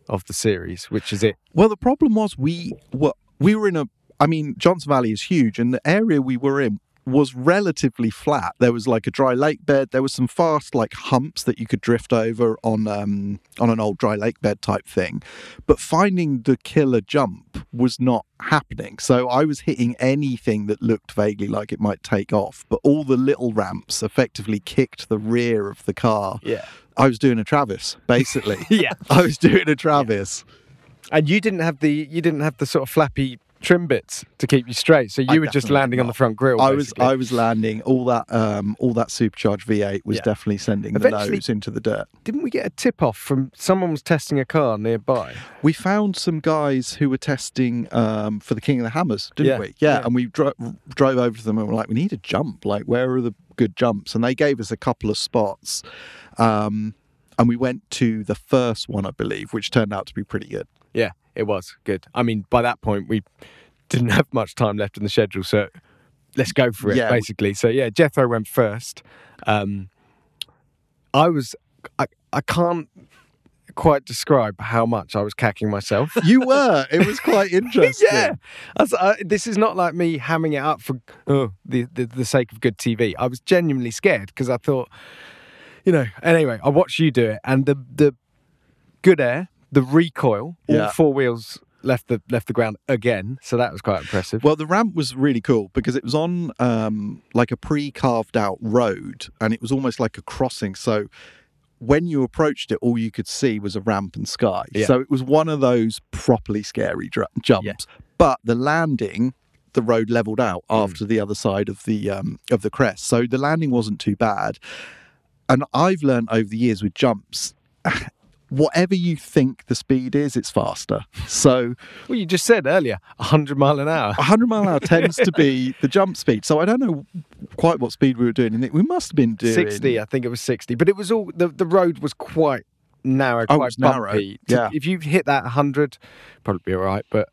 of the series, which is it. Well, the problem was we were we were in a. I mean, Johnson Valley is huge, and the area we were in was relatively flat. There was like a dry lake bed. There was some fast like humps that you could drift over on um, on an old dry lake bed type thing, but finding the killer jump was not happening. So I was hitting anything that looked vaguely like it might take off, but all the little ramps effectively kicked the rear of the car. Yeah. I was doing a Travis, basically. Yeah. I was doing a Travis. And you didn't have the you didn't have the sort of flappy trim bits to keep you straight, so you I were just landing on the front grill. I was. I was landing all that um all that supercharged V8 was Yeah. definitely sending the Eventually- nose into the dirt. Didn't we get a tip off from someone was testing a car nearby? We found some guys who were testing um for the King of the Hammers, didn't Yeah, we? Yeah, yeah. and we dro- drove over to them and were like, we need a jump. Like, where are the good jumps? And they gave us a couple of spots. Um, and we went to the first one, I believe, which turned out to be pretty good. Yeah, it was good. I mean, by that point we didn't have much time left in the schedule, so let's go for it, Yeah, basically. So yeah, Jethro went first. Um, I was, I, I can't quite describe how much I was cacking myself. You were. It was quite interesting. yeah, I was- this is not like me hamming it up for oh, the, the the sake of good TV. I was genuinely scared because I thought, you know. Anyway, I watched you do it, and the the good air, the recoil, all Yeah. four wheels left the left the ground again. So that was quite impressive. Well, the ramp was really cool because it was on um, like a pre-carved out road, and it was almost like a crossing. So when you approached it, all you could see was a ramp and sky. Yeah. So it was one of those properly scary dr- jumps. Yeah. But the landing, the road leveled out Hmm. after the other side of the um, of the crest, so the landing wasn't too bad. And I've learned over the years with jumps. Whatever you think the speed is, it's faster. So well, you just said earlier, hundred mile an hour. 100 mile an hour tends to be the jump speed. So I don't know quite what speed we were doing. And we must have been doing 60, I think it was 60. But it was all, the, the road was quite narrow, Oh, it quite narrow, yeah. If you hit that 100, probably be all right. But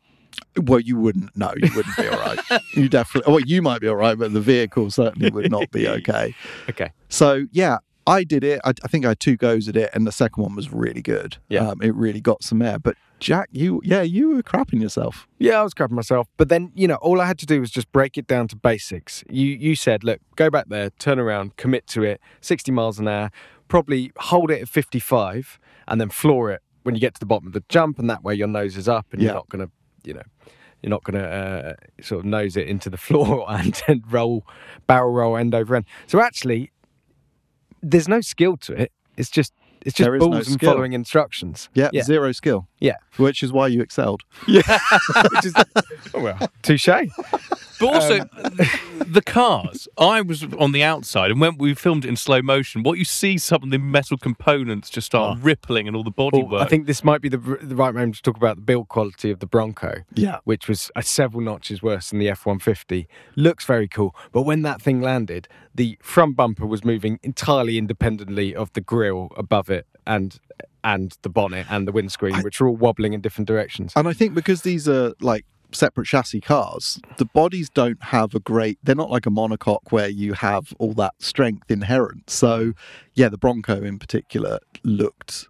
Well, you wouldn't. No, you wouldn't be all right. You definitely. Well, you might be all right, but the vehicle certainly would not be okay. okay. So yeah, I did it. I, I think I had two goes at it, and the second one was really good. Yeah. um, it really got some air. But Jack, you yeah, you were crapping yourself. Yeah, I was crapping myself. But then, you know, all I had to do was just break it down to basics. You you said, look, go back there, turn around, commit to it, 60 miles an hour, probably hold it at 55 and then floor it when you get to the bottom of the jump. And that way your nose is up and Yeah. you're not going to, you know, you're not going to uh, sort of nose it into the floor and then roll, barrel roll end over end. So actually, there's no skill to it. It's just, it's just There is no balls and skill. following instructions. Yeah, Yeah. zero skill. Yeah. which is why you excelled. Yeah, which is, oh, well, touche. But also, the cars. I was on the outside, and when we filmed it in slow motion, what you see some of the metal components just start rippling and all the bodywork. Well, I think this might be the, the right moment to talk about the build quality of the Bronco, Yeah, which was uh, several notches worse than the F 150. Looks very cool, but when that thing landed, the front bumper was moving entirely independently of the grille above it and and the bonnet and the windscreen, which are all wobbling in different directions. And I think because these are like separate chassis cars, the bodies don't have a great, they're not like a monocoque where you have all that strength inherent. So, yeah, the Bronco in particular looked.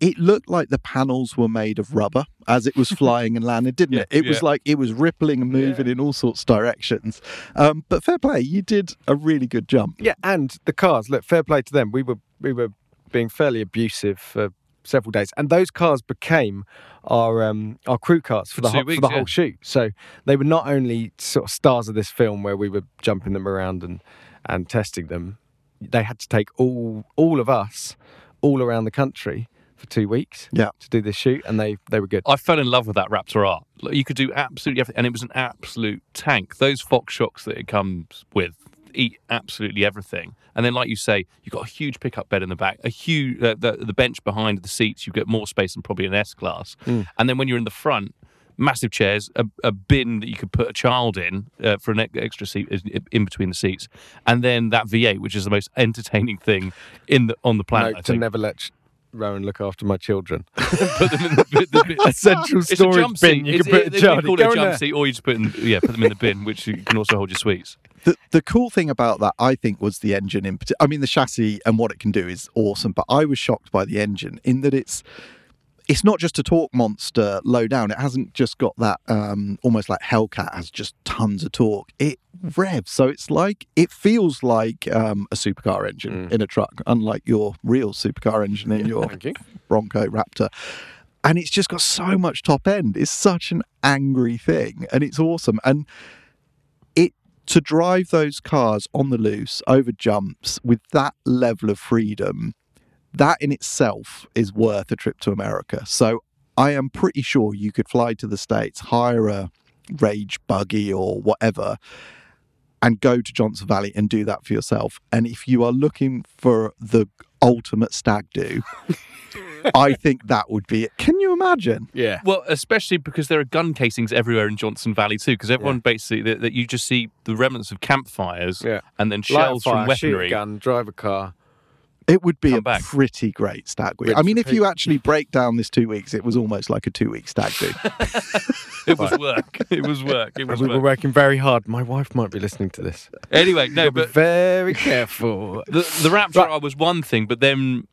It looked like the panels were made of rubber as it was flying and landed, didn't Yeah, it? It was like it was rippling and moving in all sorts of directions. Um, but fair play, you did a really good jump. Yeah, and the cars. Look, fair play to them. We were we were being fairly abusive for several days, and those cars became our um, our crew cars for the two whole, weeks, for the yeah. whole shoot. So they were not only sort of stars of this film where we were jumping them around and and testing them. They had to take all all of us all around the country for two weeks. Yeah. to do this shoot, and they they were good. I fell in love with that Raptor R. You could do absolutely everything, and it was an absolute tank. Those Fox shocks that it comes with eat absolutely everything. And then, like you say, you've got a huge pickup bed in the back, a huge uh, the, the bench behind the seats. You get more space than probably an S class. And then when you're in the front, massive chairs, a, a bin that you could put a child in uh, for an extra seat in between the seats, and then that V8, which is the most entertaining thing in the on the planet. I to think. never let Rowan look after my children. put them in the, bin- the bin. A central It's a storage jump bin. You It's- can put it- a child. You call it a in jump seat, or you just put in, yeah, put them in the bin, which you can also hold your sweets. The, the cool thing about that, I think, was the engine in particular. I mean, the chassis and what it can do is awesome, but I was shocked by the engine in that it's it's not just a torque monster low down. It hasn't just got that um, almost like Hellcat has just tons of torque. It revs, so it's like it feels like um, a supercar engine in a truck, unlike your real supercar engine in your you. Bronco Raptor. And it's just got so much top end. It's such an angry thing, and it's awesome. And it to drive those cars on the loose over jumps with that level of freedom, that in itself is worth a trip to America. So I am pretty sure you could fly to the States, hire a rage buggy or whatever, and go to Johnson Valley and do that for yourself. And if you are looking for the ultimate stag do, I think that would be it. Can you imagine? Yeah. Well, especially because there are gun casings everywhere in Johnson Valley too. Because everyone basically that, that you just see the remnants of campfires Yeah. and then Light a shells from fire, shoot a weaponry. gun, drive a car. It would be Come a back. pretty great stag week. Rinse, I mean, if you actually break down this two weeks, it was almost like a two week stag do. It was work. It was work. It was We were working very hard. My wife might be listening to this. Anyway, no, but very careful. the the Raptor R was one thing, but then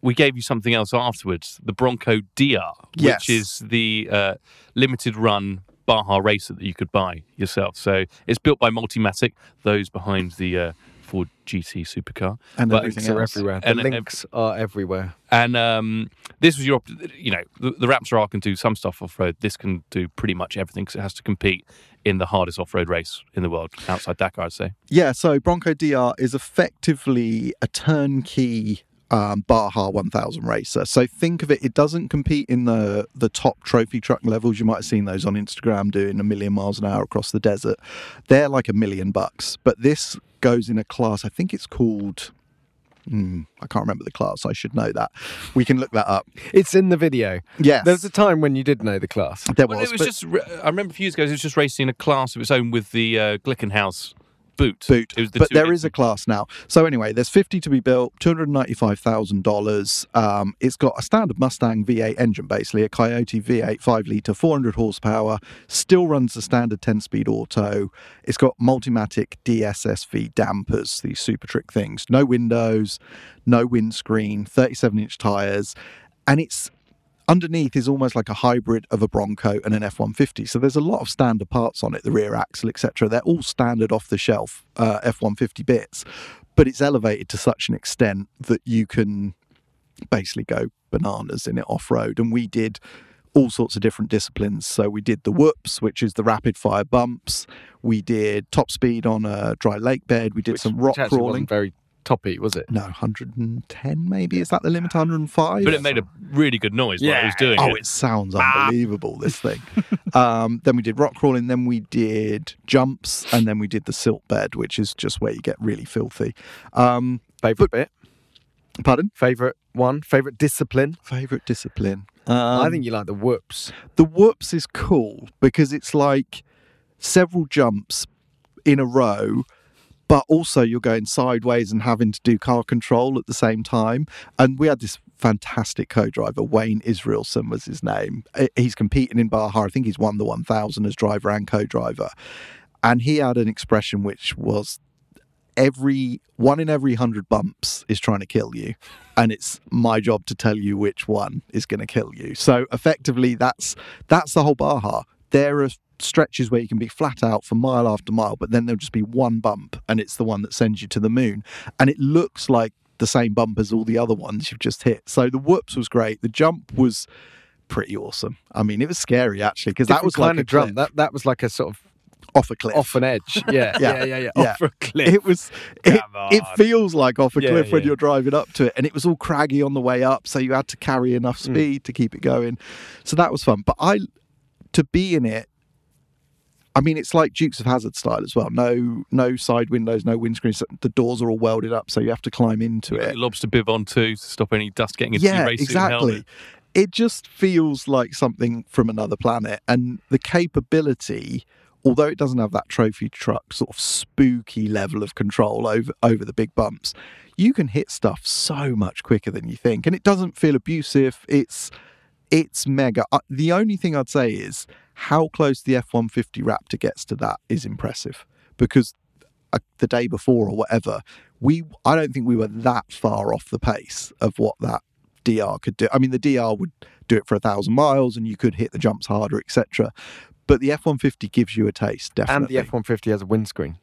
we gave you something else afterwards. The Bronco DR, Yes. which is the uh, limited run Baja racer that you could buy yourself. So it's built by Multimatic, those behind the uh, Ford GT supercar. And But everything Links are else. everywhere. The And- and- links are everywhere. And um, this was your, op- you know, the, the Raptor R can do some stuff off road. This can do pretty much everything because it has to compete in the hardest off road race in the world, outside Dakar, I'd say. Yeah, so Bronco DR is effectively a turnkey um, Baja 1000 racer. So think of it, it doesn't compete in the, the top trophy truck levels. You might have seen those on Instagram doing a million miles an hour across the desert. They're like a million bucks. But this goes in a class, I think it's called. Hmm, I can't remember the class. I should know that. We can look that up. It's in the video. Yes, There was a time when you did know the class. there Well, was. it was but- just, r- I remember a few years ago, it was just racing a class of its own with the uh, Glickenhaus boot. boot. The but there is a class now. So anyway, there's 50 to be built, $295,000. Um, it's got a standard Mustang V8 engine, basically a Coyote V8 5 litre, 400 horsepower. Still runs the standard 10-speed auto. It's got Multimatic DSSV dampers, these super trick things. No windows, no windscreen, 37-inch tires, and it's underneath is almost like a hybrid of a Bronco and an F-150. So there's a lot of standard parts on it, the rear axle, etc. They're all standard off the shelf uh, F-150 bits, but it's elevated to such an extent that you can basically go bananas in it off road. And we did all sorts of different disciplines. So we did the whoops, which is the rapid fire bumps. We did top speed on a dry lake bed. We did which- some rock crawling. very toppy, was it? No, 110 maybe. Is that the limit? 105? But it made a really good noise while it was doing Oh, it. Oh, it sounds unbelievable, this thing. um, then we did rock crawling, then we did jumps, and then we did the silt bed, which is just where you get really filthy. Um, Favorite bit? pardon? Favorite one? Favorite discipline? Favorite discipline? Um, I think you like the whoops. the whoops is cool because it's like several jumps in a row but also you're going sideways and having to do car control at the same time. And we had this fantastic co-driver wayne israelson was his name. He's competing in baja. I think he's won the 1000 as driver and co-driver. And he had an expression which was every one in every hundred bumps is trying to kill you and it's my job to tell you which one is going to kill you. So effectively that's that's the whole baja there are stretches where you can be flat out for mile after mile but then there'll just be one bump and it's the one that sends you to the moon and it looks like the same bump as all the other ones you've just hit so the whoops was great the jump was pretty awesome i mean it was scary actually because that was kind like a of drum. That that was like a sort of off a cliff off an edge. Yeah, Yeah. yeah, yeah, yeah. Yeah. Off a cliff. it was it, it feels like off a Yeah, cliff when you're driving up to it and it was all craggy on the way up so you had to carry enough Hmm. speed to keep it going so that was fun but i to be in it I mean, it's like Dukes of Hazzard style as well. No, no side windows, no windscreen. so The doors are all welded up, so you have to climb into it. Lobster bib on too to stop any dust getting into Yeah, your racing exactly. helmet. it just feels like something from another planet. And the capability, although it doesn't have that trophy truck sort of spooky level of control over over the big bumps, you can hit stuff so much quicker than you think, and it doesn't feel abusive. It's it's mega. Uh, the only thing I'd say is how close the F one fifty Raptor gets to that is impressive because uh, the day before or whatever, we I don't think we were that far off the pace of what that DR could do. I mean, the DR would do it for a thousand miles, and you could hit the jumps harder, etc. But the F one fifty gives you a taste, definitely. And the F one fifty has a windscreen.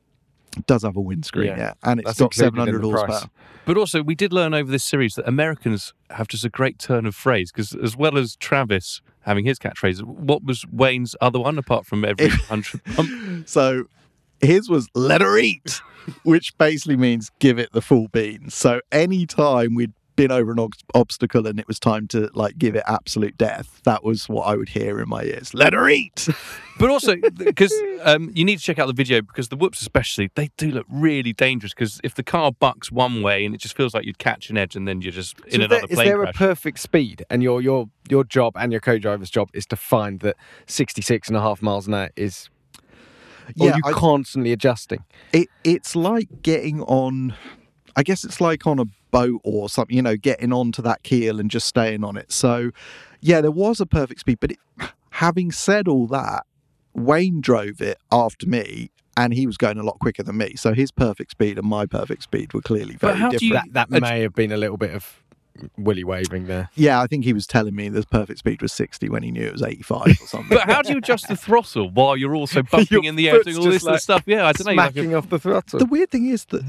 Does have a windscreen, Yeah. yeah, and it's That's got included seven in hundred the price. horsepower. But also, we did learn over this series that Americans have just a great turn of phrase because, as well as Travis having his catchphrase, what was Wayne's other one apart from every hundred bump? So his was let her eat, which basically means give it the full beans. So any time we'd been over an ob- obstacle and it was time to like give it absolute death, that was what I would hear in my ears. Let her eat. But also, because um, you need to check out the video because the whoops, especially, they do look really dangerous. Because if the car bucks one way and it just feels like you'd catch an edge and then you're just in So is there, another is plane there a perfect speed? And your your your job and your co-driver's job is to find that 66 and a half miles an hour is. Yeah, you I- constantly adjusting. It it's like getting on I guess it's like on a boat or something, you know, getting onto that keel and just staying on it. So yeah, there was a perfect speed, but it, having said all that, Wayne drove it after me and he was going a lot quicker than me. So his perfect speed and my perfect speed were clearly But very how do you- different. That that Ad- may have been a little bit of willy waving there. Yeah, I think he was telling me the perfect speed was 60 when he knew it was 85 or something. But how do you adjust the throttle while you're also bumping in the air, doing all this like stuff? Yeah, I don't know. like a- Smacking off the throttle. the weird thing is that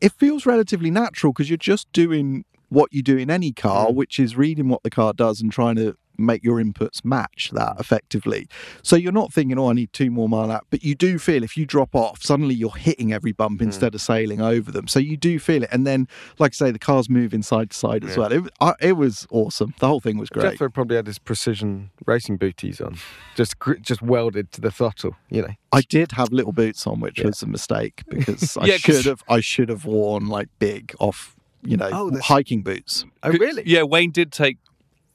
it feels relatively natural because you're just doing what you do in any car, mm. which is reading what the car does and trying to make your inputs match that effectively. So you're not thinking, oh, I need two more mile out, but you do feel if you drop off, suddenly you're hitting every bump hmm. instead of sailing over them. So you do feel it. And then, like I say, the car's moving side to side as well. It, I, it was awesome. The whole thing was great. Jethro probably had his precision racing booties on, just just welded to the throttle. You know, I did have little boots on, which Yeah. was a mistake because I Yeah, should have I should have worn like big off, you know, Oh, hiking boots. oh really? Yeah, Wayne did take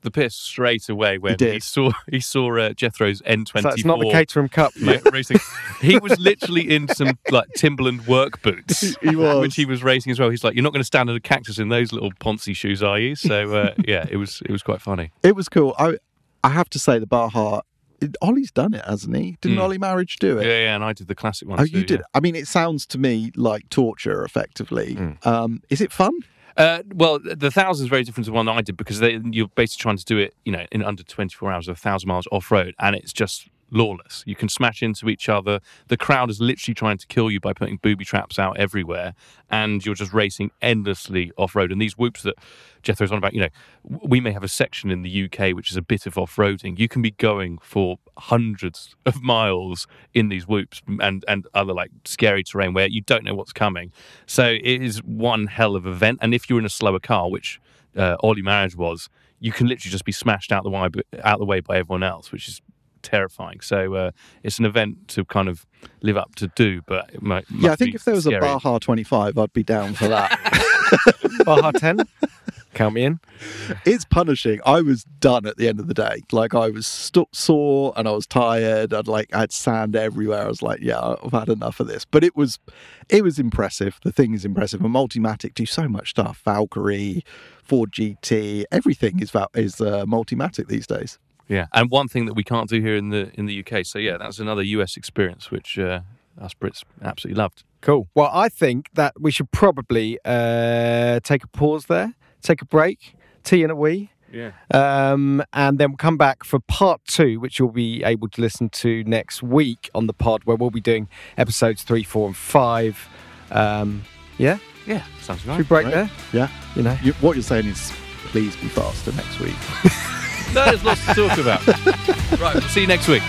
the piss straight away when he, did. saw he saw uh, Jethro's N24. So it's not the Caterham Cup, racing. He was literally in some like Timberland work boots, He was. which he was racing as well. He's like, "You're not going to stand in a cactus in those little Ponzi shoes, are you?" So uh, yeah, it was it was quite funny. It was cool. I I have to say the Baja. Ollie's done it, hasn't he? Didn't Mm. Ollie Marriage do it? Yeah, yeah, and I did the classic one. Oh, too, you did. yeah. I mean, it sounds to me like torture, effectively. Mm. Um, is it fun? Uh, well, the thousand is very different to the one I did because they, you're basically trying to do it, you know, in under 24 hours, of a thousand miles off road, and it's just lawless. You can smash into each other. The crowd is literally trying to kill you by putting booby traps out everywhere, and you're just racing endlessly off road. And these whoops that Jethro's on about, you know, we may have a section in the UK which is a bit of off roading. You can be going for hundreds of miles in these whoops and and other like scary terrain where you don't know what's coming. So it is one hell of an event. And if you're in a slower car, which uh, Ollie Marriage was, you can literally just be smashed out the way out the way by everyone else, which is terrifying. So uh, it's an event to kind of live up to do, but it might, yeah, I think be if there was scary. a Baja 25, I'd be down for that. Baja 10. Count me in. it's punishing. I was done at the end of the day. Like I was st- sore and I was tired. I'd like I had sand everywhere. I was like, yeah, I've had enough of this. But it was, it was impressive. The thing is impressive. And Multimatic do so much stuff. Valkyrie, Ford GT, everything is Val- is uh, Multimatic these days. Yeah, and one thing that we can't do here in the in the UK. So yeah, that's another US experience which uh, us Brits absolutely loved. Cool. Well, I think that we should probably uh, take a pause there, take a break, tea and a wee. Yeah. Um, and then we'll come back for part two, which you'll be able to listen to next week on the pod, where we'll be doing episodes three, four, and five. Um, yeah, Yeah, sounds should we break Right. there? Yeah. You know, You, what you're saying is, please be faster next week. There's lots to talk about. right, we'll see you next week.